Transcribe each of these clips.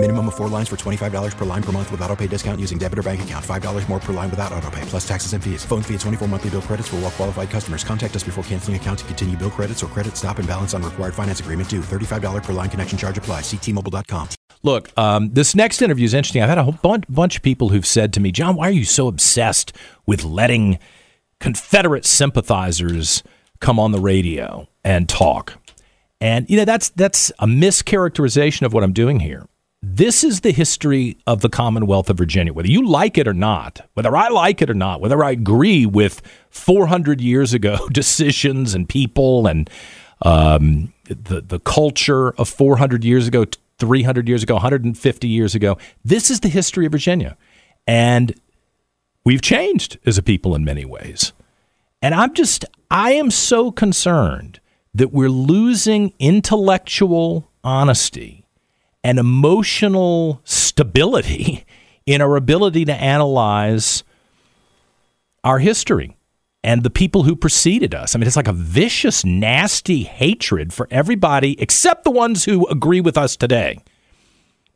Minimum of four lines for $25 per line per month with auto pay discount using debit or bank account. $5 more per line without auto pay, plus taxes and fees. Phone fee at 24 monthly bill credits for all well qualified customers. Contact us before canceling account to continue bill credits or credit stop and balance on required finance agreement due. $35 per line connection charge apply. Ctmobile.com. Look, um, this next interview is interesting. I've had a whole bunch, bunch of people who've said to me, John, why are you so obsessed with letting Confederate sympathizers come on the radio and talk? And you know that's that's a mischaracterization of what I'm doing here. This is the history of the Commonwealth of Virginia. Whether you like it or not, whether I like it or not, whether I agree with 400 years ago decisions and people and um, the the culture of 400 years ago, 300 years ago, 150 years ago, this is the history of Virginia, and we've changed as a people in many ways. And I'm just I am so concerned that we're losing intellectual honesty and emotional stability in our ability to analyze our history and the people who preceded us. I mean, it's like a vicious, nasty hatred for everybody except the ones who agree with us today.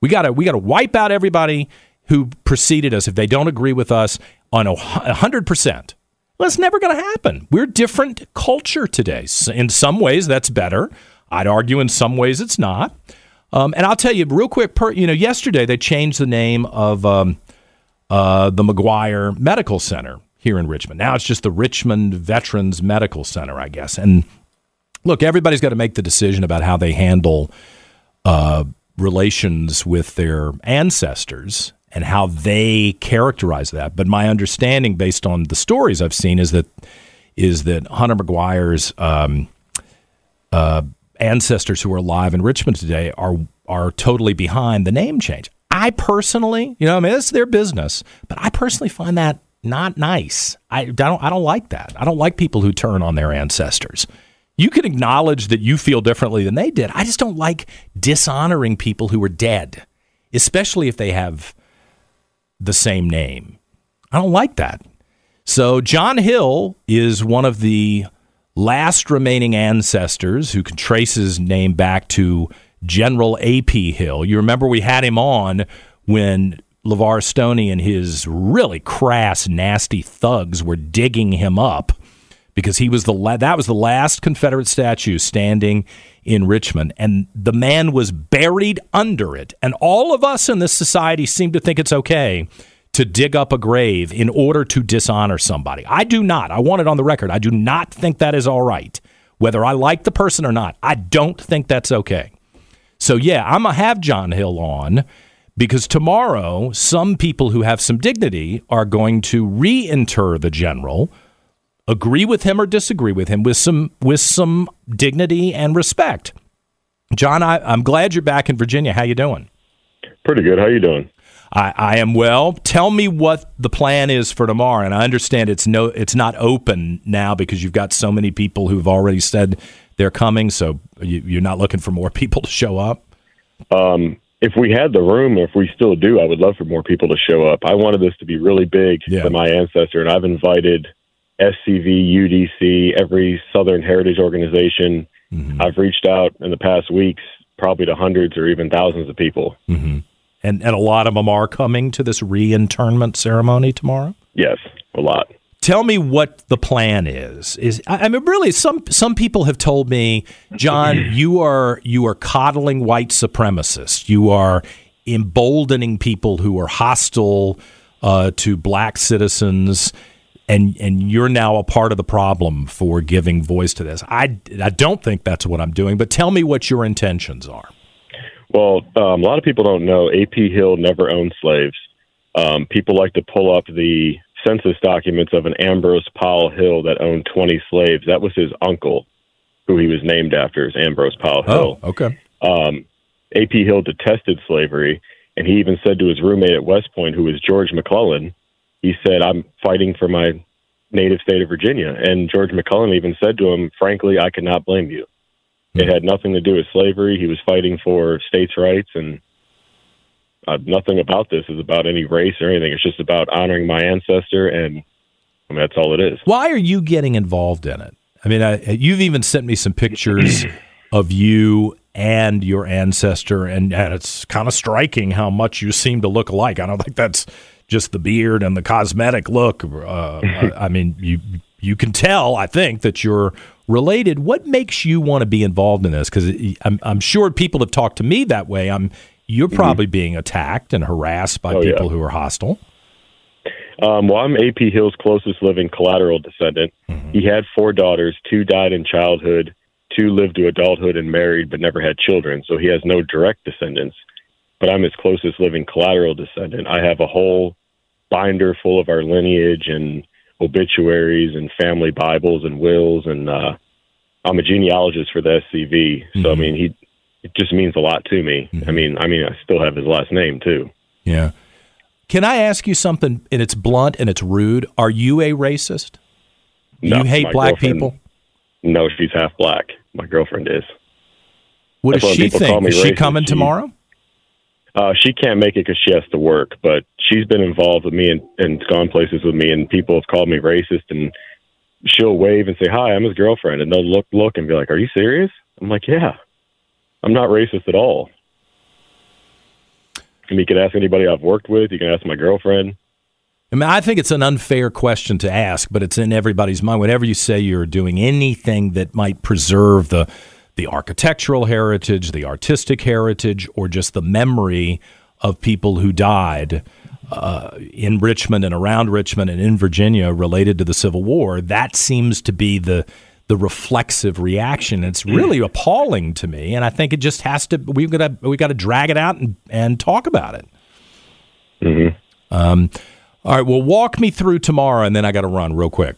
We got to we got to wipe out everybody who preceded us if they don't agree with us on a hundred percent. It's never going to happen. We're different culture today. In some ways, that's better. I'd argue in some ways it's not. Um, and I'll tell you real quick. Per, you know, yesterday they changed the name of um, uh, the McGuire Medical Center here in Richmond. Now it's just the Richmond Veterans Medical Center, I guess. And look, everybody's got to make the decision about how they handle uh, relations with their ancestors and how they characterize that. But my understanding, based on the stories I've seen, is that is that Hunter McGuire's um, uh, ancestors who are alive in Richmond today are are totally behind the name change. I personally, you know, I mean, it's their business, but I personally find that not nice. I don't I don't like that. I don't like people who turn on their ancestors. You can acknowledge that you feel differently than they did. I just don't like dishonoring people who are dead, especially if they have the same name. I don't like that. So John Hill is one of the last remaining ancestors who can trace his name back to General A.P. Hill. You remember we had him on when LeVar Stoney and his really crass, nasty thugs were digging him up because he was the la- that was the last Confederate statue standing in Richmond, and the man was buried under it. And all of us in this society seem to think it's okay to dig up a grave in order to dishonor somebody. I do not. I want it on the record. I do not think that is all right. Whether I like the person or not, I don't think that's okay. So yeah, I'm gonna have John Hill on because tomorrow some people who have some dignity are going to reinter the general agree with him or disagree with him with some with some dignity and respect john I, i'm glad you're back in virginia how you doing pretty good how you doing I, I am well tell me what the plan is for tomorrow and i understand it's no it's not open now because you've got so many people who've already said they're coming so you, you're not looking for more people to show up um, if we had the room, if we still do, I would love for more people to show up. I wanted this to be really big Yeah. for my ancestor, and I've invited SCV, UDC, every Southern Heritage organization. I've reached out in the past weeks, probably to hundreds or even thousands of people. And and a lot of them are coming to this reinternment ceremony tomorrow? Yes, a lot. tell me what the plan is. Is i I mean really some some people have told me john you are you are coddling white supremacists. You are emboldening people who are hostile uh, to black citizens and and you're now a part of the problem for giving voice to this. I i don't think that's what i'm doing but tell me what your intentions are Well, um, a lot of people don't know AP Hill never owned slaves. Um, people like to pull up the census documents of an Ambrose Powell Hill that owned 20 slaves. That was his uncle, who he was named after, is Ambrose Powell Hill. Oh, okay Um, AP Hill detested slavery, and he even said to his roommate at West Point, who was George McClellan, he said, I'm fighting for my native state of Virginia. And George McClellan even said to him, frankly, I cannot blame you. It had nothing to do with slavery. He was fighting for states' rights, and uh, nothing about this is about any race or anything. It's just about honoring my ancestor, and I mean, that's all it is. Why are you getting involved in it? I mean, I, you've even sent me some pictures of you and your ancestor, and, and it's kind of striking how much you seem to look alike. I don't think that's just the beard and the cosmetic look. Uh, I mean, you you can tell, I think, that you're related. What makes you want to be involved in this? Because I'm, I'm sure people have talked to me that way. I'm you're Mm-hmm. probably being attacked and harassed by Oh, yeah. people who are hostile. Um, well, I'm AP Hill's closest living collateral descendant. He had four daughters. Two died in childhood. Two lived to adulthood and married, but never had children. So he has no direct descendants. But I'm his closest living collateral descendant. I have a whole binder full of our lineage and obituaries and family Bibles and wills. And uh, I'm a genealogist for the SCV. So I mean, he it just means a lot to me. I mean, I mean, I still have his last name too. Yeah. Can I ask you something? And it's blunt and it's rude. Are you a racist? No, you hate black people? No, she's half black. My girlfriend is. What That's does she think? Is she racist. coming She- tomorrow? Uh, she can't make it because she has to work, but she's been involved with me and, and gone places with me, and people have called me racist, and she'll wave and say, "Hi, I'm his girlfriend," and they'll look, look, and be like, "Are you serious?" I'm like, "Yeah, I'm not racist at all." And you can ask anybody I've worked with. You can ask my girlfriend. I mean, I think it's an unfair question to ask, but it's in everybody's mind. Whenever you say you're doing anything that might preserve the the architectural heritage, the artistic heritage, or just the memory of people who died uh, in Richmond and around Richmond and in Virginia related to the Civil War, that seems to be the the reflexive reaction. It's really appalling to me, and I think it just has to. We've got to we got to drag it out and and talk about it. Um, all right. Well, walk me through tomorrow, and then I got to run real quick.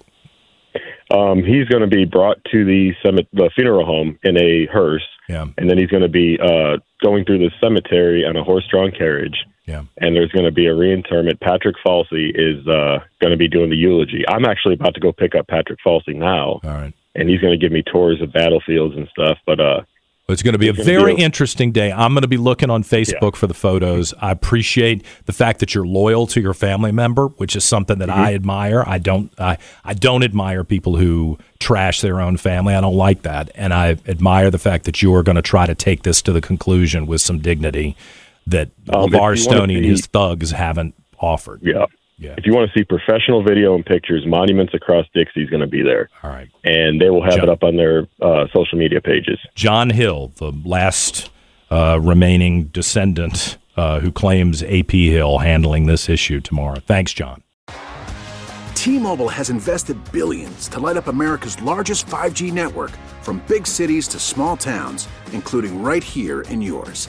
Um, he's going to be brought to the cemet- the funeral home in a hearse, Yeah. and then he's going to be uh, going through the cemetery on a horse-drawn carriage. Yeah. and there's going to be a reinterment. Patrick Falci is uh, going to be doing the eulogy. I'm actually about to go pick up Patrick Falci now, All right. and he's going to give me tours of battlefields and stuff. But uh, It's going to be a very be interesting day. I'm going to be looking on Facebook for the photos. I appreciate the fact that you're loyal to your family member, which is something that I admire. I don't I, I don't admire people who trash their own family. I don't like that. And I admire the fact that you are going to try to take this to the conclusion with some dignity that Um, you Stoney and his thugs haven't offered. yeah, Yeah. if you want to see professional video and pictures, Monuments Across Dixie is going to be there, All right. and they will have John- it up on their uh, social media pages. John Hill, the last uh, remaining descendant uh, who claims AP Hill handling this issue tomorrow. Thanks, John. T-Mobile has invested billions to light up America's largest 5G network from big cities to small towns, including right here in yours.